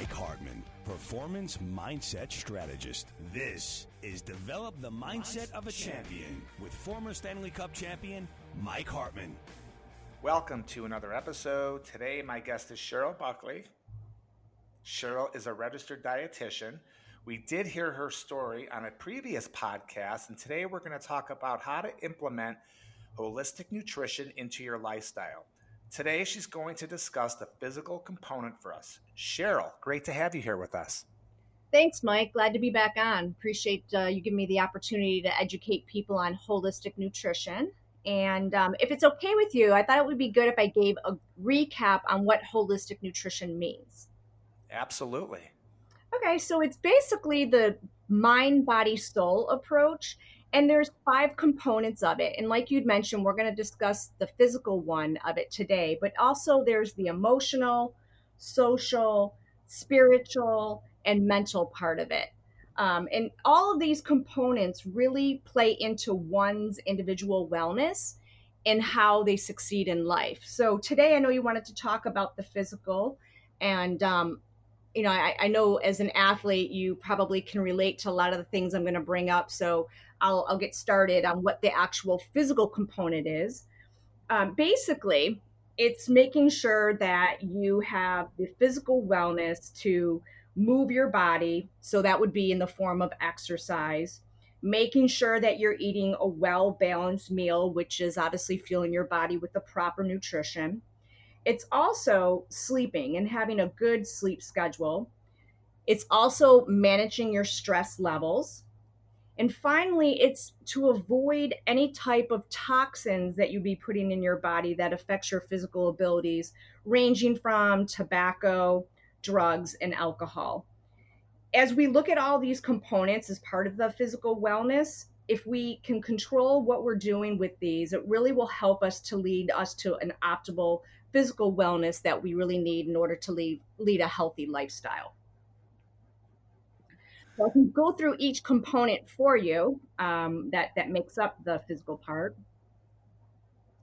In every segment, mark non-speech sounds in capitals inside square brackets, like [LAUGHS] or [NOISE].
Mike Hartman, performance mindset strategist. This is Develop the Mindset of a Champion with former Stanley Cup champion Mike Hartman. Welcome to another episode. Today, my guest is Cheryl Buckley. Cheryl is a registered dietitian. We did hear her story on a previous podcast, and today we're going to talk about how to implement holistic nutrition into your lifestyle. Today, she's going to discuss the physical component for us. Cheryl, great to have you here with us. Thanks, Mike. Glad to be back on. Appreciate uh, you giving me the opportunity to educate people on holistic nutrition. And um, if it's okay with you, I thought it would be good if I gave a recap on what holistic nutrition means. Absolutely. Okay, so it's basically the mind, body, soul approach. And there's five components of it. And like you'd mentioned, we're going to discuss the physical one of it today, but also there's the emotional, social, spiritual, and mental part of it. Um, and all of these components really play into one's individual wellness and how they succeed in life. So today, I know you wanted to talk about the physical, and um, you know, I, I, know as an athlete, you probably can relate to a lot of the things I'm going to bring up. So I'll, I'll get started on what the actual physical component is. Um, basically, it's making sure that you have the physical wellness to move your body. So that would be in the form of exercise, making sure that you're eating a well balanced meal, which is obviously fueling your body with the proper nutrition. It's also sleeping and having a good sleep schedule. It's also managing your stress levels. And finally, it's to avoid any type of toxins that you'd be putting in your body that affects your physical abilities, ranging from tobacco, drugs, and alcohol. As we look at all these components as part of the physical wellness, if we can control what we're doing with these, it really will help us to lead us to an optimal physical wellness that we really need in order to lead, lead a healthy lifestyle. So I can go through each component for you um, that, that makes up the physical part.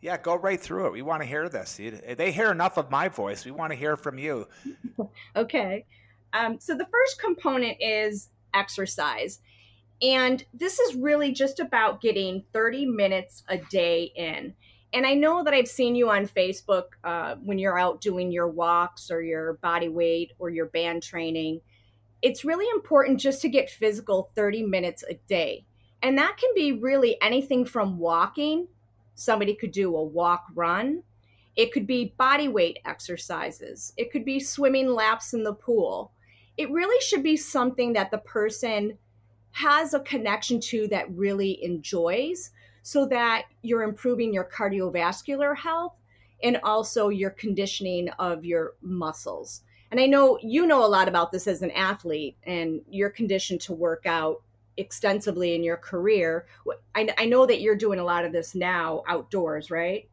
Yeah, go right through it. We want to hear this. They hear enough of my voice. We want to hear from you. [LAUGHS] okay. Um, so the first component is exercise. And this is really just about getting 30 minutes a day in. And I know that I've seen you on Facebook uh, when you're out doing your walks or your body weight or your band training it's really important just to get physical 30 minutes a day. And that can be really anything from walking, somebody could do a walk run, it could be body weight exercises, it could be swimming laps in the pool. It really should be something that the person has a connection to that really enjoys so that you're improving your cardiovascular health and also your conditioning of your muscles and I know you know a lot about this as an athlete, and you're conditioned to work out extensively in your career. I, I know that you're doing a lot of this now outdoors, right?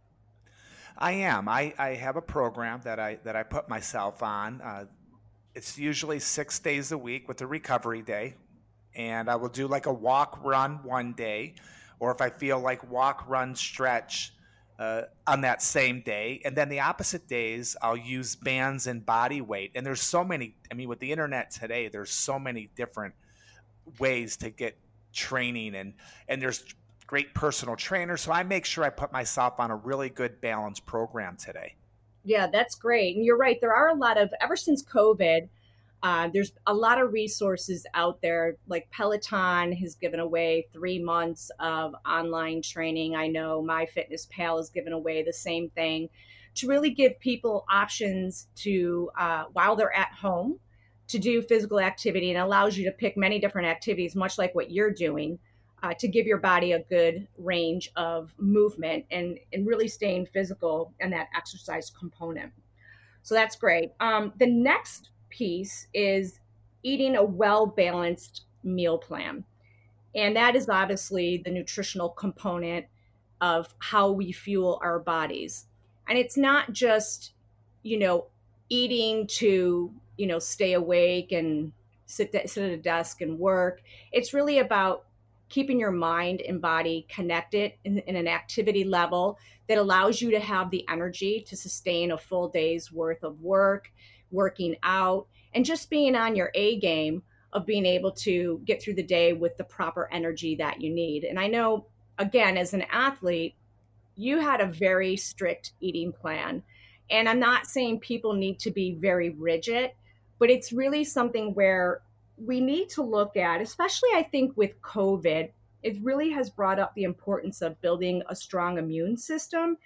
I am. I, I have a program that I that I put myself on. Uh, it's usually six days a week with a recovery day, and I will do like a walk run one day, or if I feel like walk run stretch uh, on that same day. And then the opposite days, I'll use bands and body weight. And there's so many, I mean, with the internet today, there's so many different ways to get training and, and there's great personal trainers. So I make sure I put myself on a really good balanced program today. Yeah, that's great. And you're right. There are a lot of, ever since COVID, uh, there's a lot of resources out there. Like Peloton has given away three months of online training. I know MyFitnessPal has given away the same thing to really give people options to, uh, while they're at home, to do physical activity and allows you to pick many different activities, much like what you're doing. Uh, to give your body a good range of movement and, and really staying physical and that exercise component. So that's great. Um, the next piece is eating a well balanced meal plan. And that is obviously the nutritional component of how we fuel our bodies. And it's not just, you know, eating to, you know, stay awake and sit, sit at a desk and work. It's really about keeping your mind and body connected in, in, an activity level that allows you to have the energy to sustain a full day's worth of work working out, and just being on your A game of being able to get through the day with the proper energy that you need. And I know, again, as an athlete, you had a very strict eating plan. And I'm not saying people need to be very rigid, but it's really something where we need to look at, especially I think with COVID, it really has brought up the importance of building a strong immune system.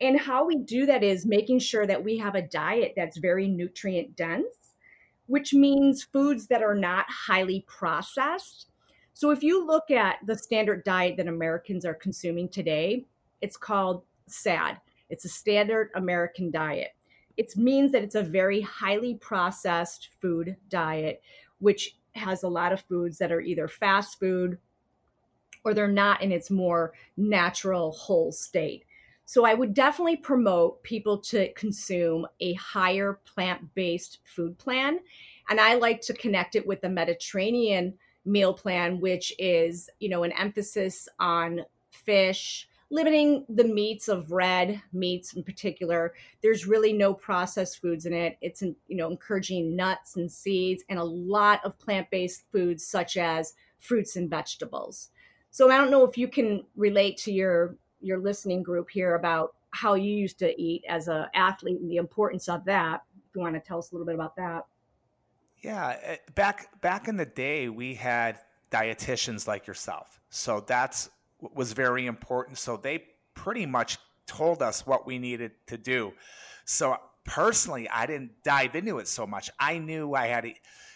And how we do that is making sure that we have a diet that's very nutrient dense, which means foods that are not highly processed. So if you look at the standard diet that Americans are consuming today, it's called SAD. It's a standard American diet. It means that it's a very highly processed food diet, which has a lot of foods that are either fast food or they're not in its more natural whole state. So I would definitely promote people to consume a higher plant-based food plan and I like to connect it with the Mediterranean meal plan which is, you know, an emphasis on fish, limiting the meats of red meats in particular. There's really no processed foods in it. It's you know encouraging nuts and seeds and a lot of plant-based foods such as fruits and vegetables. So I don't know if you can relate to your your listening group here about how you used to eat as an athlete and the importance of that. If you want to tell us a little bit about that. Yeah, eh, back back in the day, we had dietitians like yourself. So that's was very important. So they pretty much told us what we needed to do. So personally, I didn't dive into it so much. I knew I had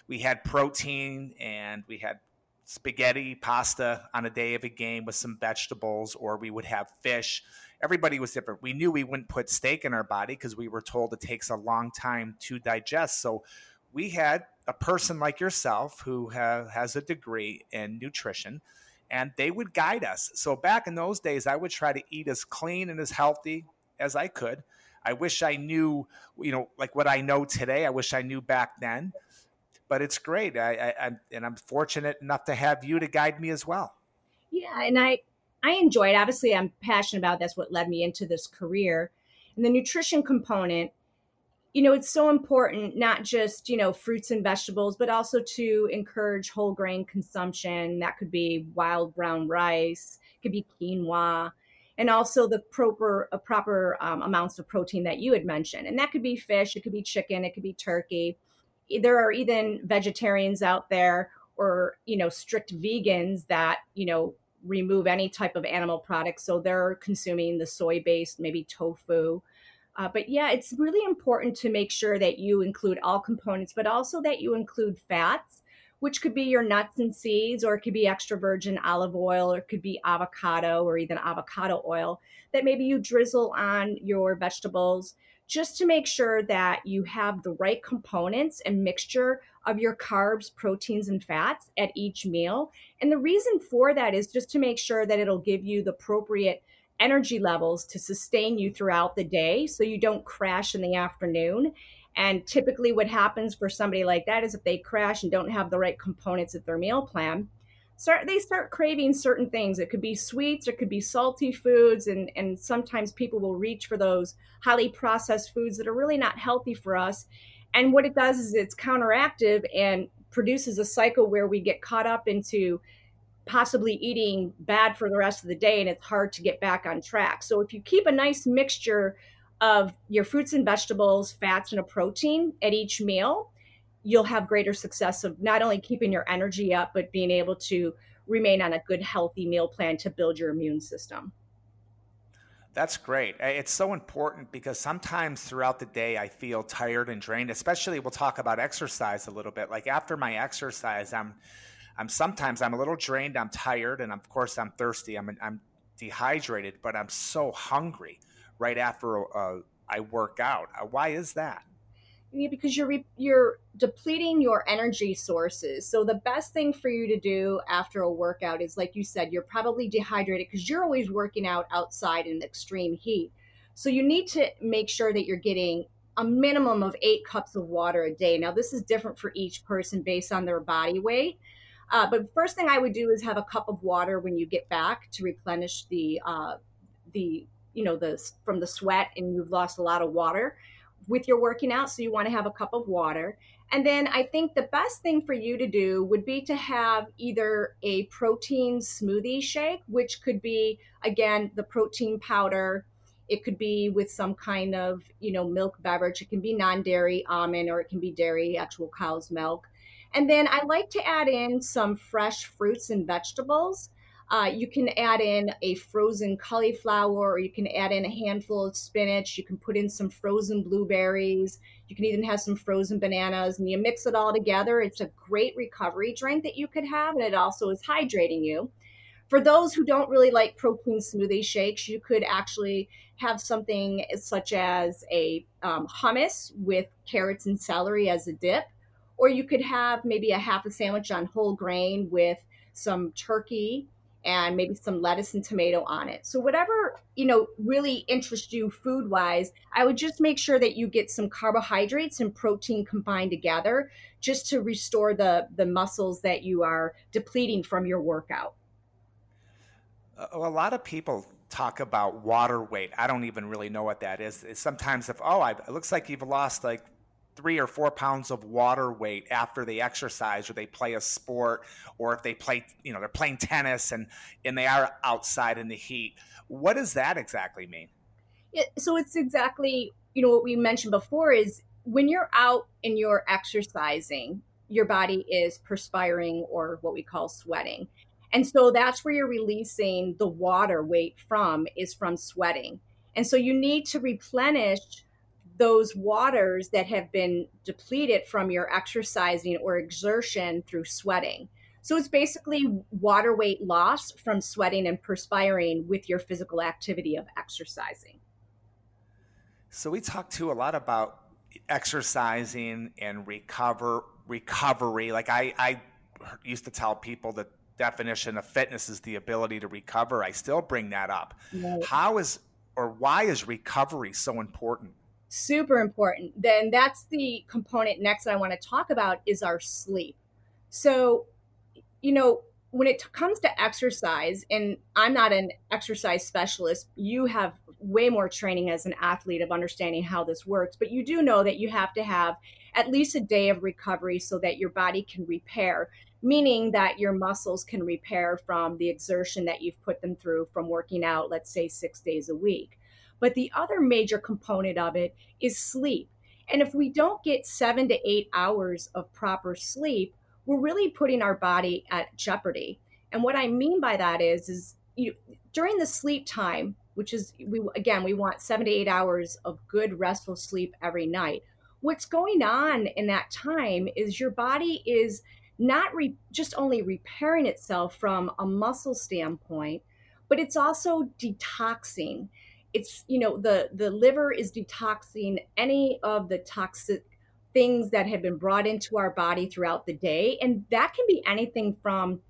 we had protein and we had spaghetti, pasta on a day of a game with some vegetables, or we would have fish. Everybody was different. We knew we wouldn't put steak in our body because we were told it takes a long time to digest. So we had a person like yourself who have, has a degree in nutrition and they would guide us. So back in those days, I would try to eat as clean and as healthy as I could. I wish I knew, you know, like what I know today. I wish I knew back then. But it's great, I, I, and I'm fortunate enough to have you to guide me as well. Yeah, and I I enjoy it. Obviously, I'm passionate about. That's what led me into this career, and the nutrition component you know, it's so important not just, you know, fruits and vegetables, but also to encourage whole grain consumption. That could be wild brown rice, could be quinoa, and also the proper proper um, amounts of protein that you had mentioned. And that could be fish, it could be chicken, it could be turkey. There are even vegetarians out there or, you know, strict vegans that, you know, remove any type of animal products. So they're consuming the soy based, maybe tofu uh, but yeah, it's really important to make sure that you include all components, but also that you include fats, which could be your nuts and seeds, or it could be extra virgin olive oil, or it could be avocado or even avocado oil that maybe you drizzle on your vegetables just to make sure that you have the right components and mixture of your carbs, proteins, and fats at each meal. And the reason for that is just to make sure that it'll give you the appropriate energy levels to sustain you throughout the day so you don't crash in the afternoon. And typically, what happens for somebody like that is if they crash and don't have the right components of their meal plan, start they start craving certain things. It could be sweets, it could be salty foods, and and sometimes people will reach for those highly processed foods that are really not healthy for us. And what it does is it's counteractive and produces a cycle where we get caught up into possibly eating bad for the rest of the day and it's hard to get back on track. So if you keep a nice mixture of your fruits and vegetables, fats and a protein at each meal, you'll have greater success of not only keeping your energy up but being able to remain on a good healthy meal plan to build your immune system. That's great. It's so important because sometimes throughout the day I feel tired and drained, especially we'll talk about exercise a little bit. Like after my exercise, I'm I'm sometimes I'm a little drained, I'm tired, and of course I'm thirsty. I'm I'm dehydrated, but I'm so hungry right after uh, I work out. Uh, why is that? Because you're re- you're depleting your energy sources. So the best thing for you to do after a workout is, like you said, you're probably dehydrated because you're always working out outside in extreme heat. So you need to make sure that you're getting a minimum of eight cups of water a day. Now, this is different for each person based on their body weight. Uh, but first thing I would do is have a cup of water when you get back to replenish the uh, the you know the from the sweat and you've lost a lot of water. With your working out. So you want to have a cup of water. And then I think the best thing for you to do would be to have either a protein smoothie shake, which could be, again, the protein powder. It could be with some kind of, you know, milk beverage. It can be non dairy almond or it can be dairy, actual cow's milk. And then I like to add in some fresh fruits and vegetables. Uh, you can add in a frozen cauliflower, or you can add in a handful of spinach. You can put in some frozen blueberries. You can even have some frozen bananas, and you mix it all together. It's a great recovery drink that you could have, and it also is hydrating you. For those who don't really like protein smoothie shakes, you could actually have something such as a um, hummus with carrots and celery as a dip, or you could have maybe a half a sandwich on whole grain with some turkey and maybe some lettuce and tomato on it. So whatever, you know, really interests you food wise, I would just make sure that you get some carbohydrates and protein combined together just to restore the the muscles that you are depleting from your workout. A lot of people talk about water weight. I don't even really know what that is. It's sometimes if oh, I, it looks like you've lost like three or four pounds of water weight after they exercise or they play a sport or if they play you know they're playing tennis and and they are outside in the heat. What does that exactly mean? Yeah, so it's exactly you know what we mentioned before is when you're out and you're exercising your body is perspiring or what we call sweating. And so that's where you're releasing the water weight from is from sweating. And so you need to replenish those waters that have been depleted from your exercising or exertion through sweating. So it's basically water weight loss from sweating and perspiring with your physical activity of exercising. So we talk too a lot about exercising and recover recovery. Like I, I used to tell people that definition of fitness is the ability to recover. I still bring that up. Right. How is or why is recovery so important? Super important. Then that's the component next that i want to talk about is our sleep. So you know when it comes to exercise and i'm not an exercise specialist you have way more training as an athlete of understanding how this works but you do know that you have to have at least a day of recovery so that your body can repair meaning that your muscles can repair from the exertion that you've put them through from working out let's say 6 days a week but the other major component of it is sleep. And if we don't get seven to eight hours of proper sleep, we're really putting our body at jeopardy. And what I mean by that is, is you, during the sleep time, which is we again we want seven to eight hours of good restful sleep every night. What's going on in that time is your body is not re- just only repairing itself from a muscle standpoint, but it's also detoxing it's you know the the liver is detoxing any of the toxic things that have been brought into our body throughout the day. And that can be anything from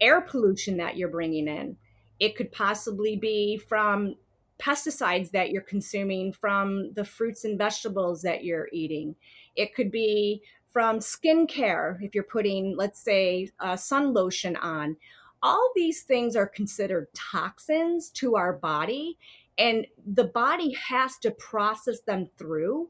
air pollution that you're bringing in. It could possibly be from pesticides that you're consuming from the fruits and vegetables that you're eating. It could be from skincare if you're putting let's say sun lotion on. All these things are considered toxins to our body and the body has to process them through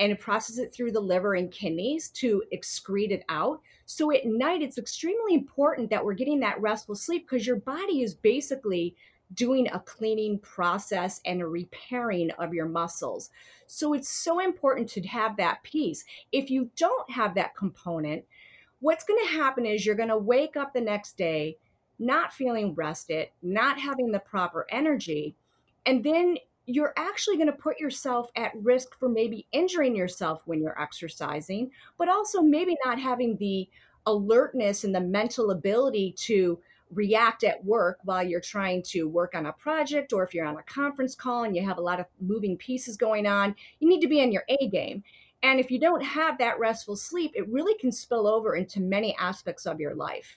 and process it through the liver and kidneys to excrete it out. So at night, it's extremely important that we're getting that restful sleep because your body is basically doing a cleaning process and a repairing of your muscles. So it's so important to have that piece. If you don't have that component, what's going to happen is you're going to wake up the next day not feeling rested, not having the proper energy and then you're actually going to put yourself at risk for maybe injuring yourself when you're exercising, but also maybe not having the alertness and the mental ability to react at work while you're trying to work on a project or if you're on a conference call and you have a lot of moving pieces going on, you need to be in your A game. And if you don't have that restful sleep, it really can spill over into many aspects of your life.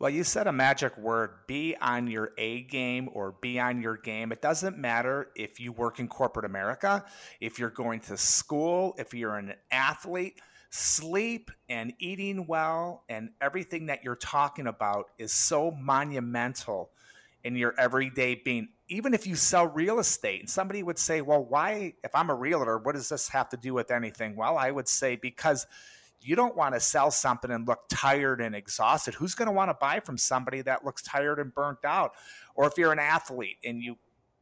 Well, you said a magic word be on your A game or be on your game. It doesn't matter if you work in corporate America, if you're going to school, if you're an athlete. Sleep and eating well and everything that you're talking about is so monumental in your everyday being even if you sell real estate and somebody would say well why if i'm a realtor what does this have to do with anything well i would say because you don't want to sell something and look tired and exhausted who's going to want to buy from somebody that looks tired and burnt out or if you're an athlete and you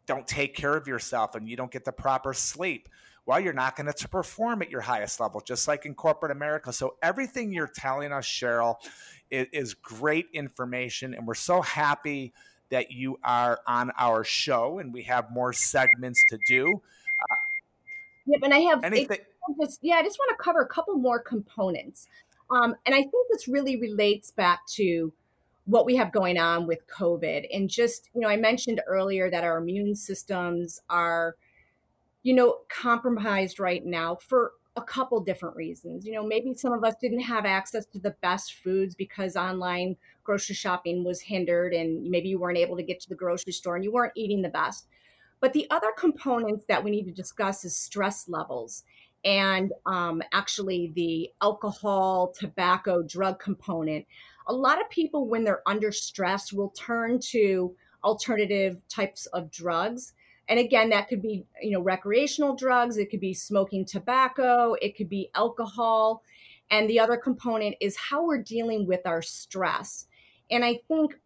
don't take care of yourself and you don't get the proper sleep well you're not going to perform at your highest level just like in corporate america so everything you're telling us cheryl is, is great information and we're so happy that you are on our show and we have more segments to do. Uh, yep, and I have anything. Just, yeah, I just want to cover a couple more components. Um, and I think this really relates back to what we have going on with COVID. And just, you know, I mentioned earlier that our immune systems are, you know, compromised right now for a couple different reasons. You know, maybe some of us didn't have access to the best foods because online grocery shopping was hindered and maybe you weren't able to get to the grocery store and you weren't eating the best. But the other components that we need to discuss is stress levels and um, actually the alcohol, tobacco, drug component. A lot of people, when they're under stress, will turn to alternative types of drugs. And again, that could be, you know, recreational drugs, it could be smoking tobacco, it could be alcohol. And the other component is how we're dealing with our stress. And I think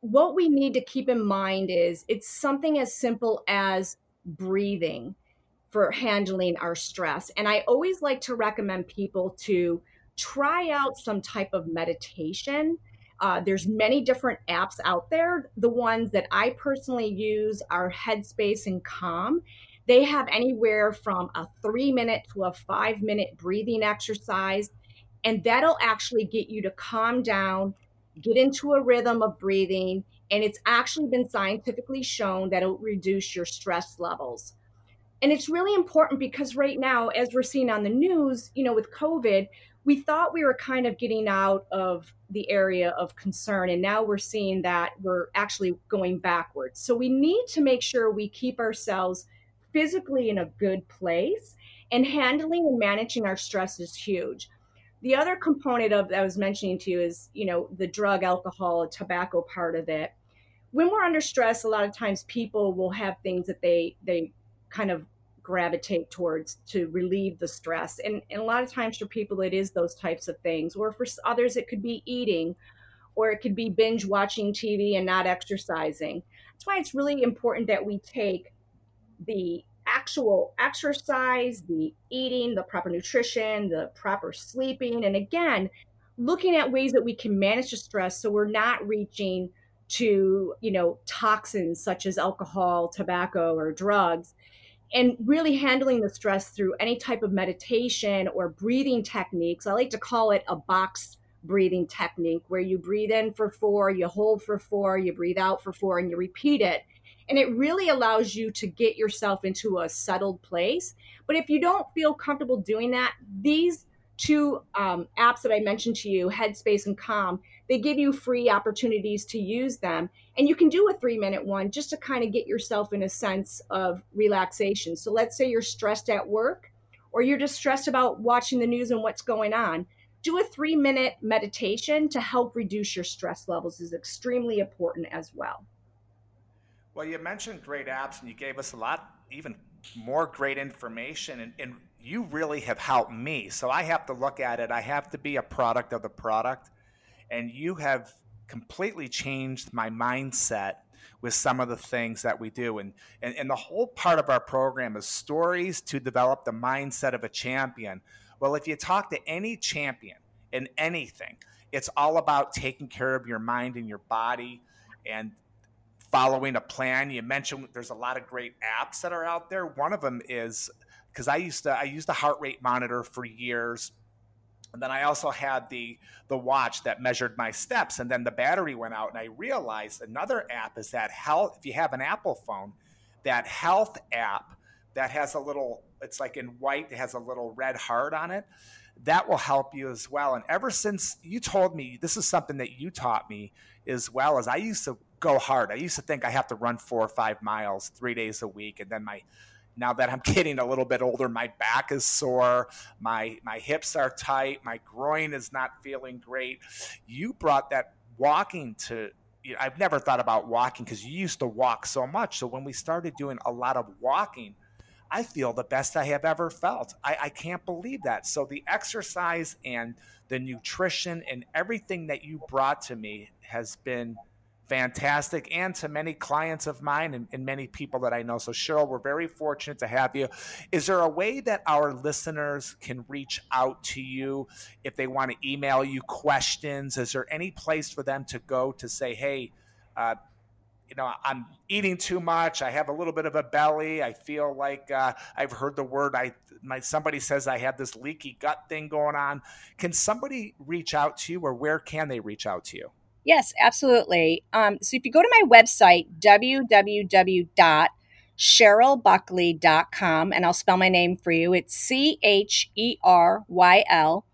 what we need to keep in mind is it's something as simple as breathing for handling our stress. And I always like to recommend people to try out some type of meditation. Uh, there's many different apps out there. The ones that I personally use are Headspace and Calm. They have anywhere from a three minute to a five minute breathing exercise, and that'll actually get you to calm down get into a rhythm of breathing. And it's actually been scientifically shown that it'll reduce your stress levels. And it's really important because right now, as we're seeing on the news, you know, with COVID, we thought we were kind of getting out of the area of concern. And now we're seeing that we're actually going backwards. So we need to make sure we keep ourselves physically in a good place. And handling and managing our stress is huge the other component of that I was mentioning to you is, you know, the drug, alcohol, tobacco part of it. When we're under stress, a lot of times people will have things that they they kind of gravitate towards to relieve the stress. And, and a lot of times for people, it is those types of things. Or for others, it could be eating, or it could be binge watching TV and not exercising. That's why it's really important that we take the actual exercise, the eating, the proper nutrition, the proper sleeping, and again, looking at ways that we can manage the stress so we're not reaching to, you know, toxins such as alcohol, tobacco, or drugs. And really handling the stress through any type of meditation or breathing techniques. I like to call it a box breathing technique where you breathe in for four, you hold for four, you breathe out for four, and you repeat it and it really allows you to get yourself into a settled place. But if you don't feel comfortable doing that, these two um, apps that I mentioned to you, Headspace and Calm, they give you free opportunities to use them. And you can do a three minute one just to kind of get yourself in a sense of relaxation. So let's say you're stressed at work or you're just stressed about watching the news and what's going on. Do a three minute meditation to help reduce your stress levels is extremely important as well. Well, you mentioned great apps and you gave us a lot, even more great information, and, and you really have helped me. So I have to look at it, I have to be a product of the product. And you have completely changed my mindset with some of the things that we do. And, and, and the whole part of our program is stories to develop the mindset of a champion. Well, if you talk to any champion in anything, it's all about taking care of your mind and your body and following a plan. You mentioned there's a lot of great apps that are out there. One of them is because I used to I used the heart rate monitor for years. And then I also had the the watch that measured my steps and then the battery went out and I realized another app is that health if you have an Apple phone, that health app that has a little it's like in white it has a little red heart on it that will help you as well and ever since you told me this is something that you taught me as well as i used to go hard. I used to think I have to run four or five miles three days a week, and then my now that I'm [LAUGHS] getting a little bit older, my back is sore, my my hips are tight, my groin is not feeling great. You brought that walking to you know, I've never thought about walking because you used to walk so much. So when we started doing a lot of walking, I feel the best I have ever felt. I, I can't believe that. So the exercise and the nutrition and everything that you brought to me has been fantastic and to many clients of mine and, and, many people that I know. So, Cheryl, we're very fortunate to have you. Is there a way that our listeners can reach out to you if they want to email you questions? Is there any place for them to go to say, hey, uh, you know, I'm eating too much. I have a little bit of a belly. I feel like uh, I've heard the word. I my somebody says I have this leaky gut thing going on. Can somebody reach out to you, or where can they reach out to you? Yes, absolutely. Um, so if you go to my website, www.cherylbuckley.com, and I'll spell my name for you, it's C H E R Y L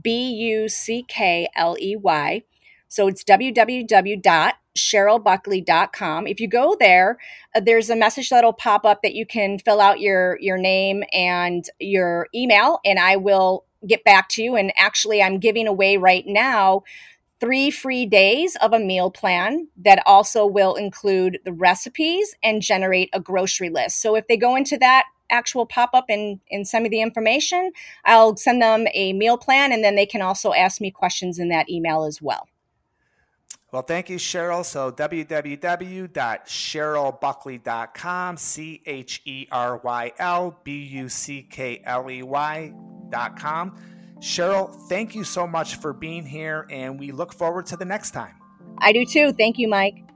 B U C K L E Y. So it's www.cherylbuckley.com. If you go there, uh, there's a message that'll pop up that you can fill out your your name and your email, and I will get back to you. And actually, I'm giving away right now three free days of a meal plan that also will include the recipes and generate a grocery list. So if they go into that actual pop up and, and send me the information, I'll send them a meal plan and then they can also ask me questions in that email as well. Well, thank you, Cheryl. So www.cherylbuckley.com, C H E R Y L B U C K L E Y.com. Cheryl, thank you so much for being here, and we look forward to the next time. I do too. Thank you, Mike.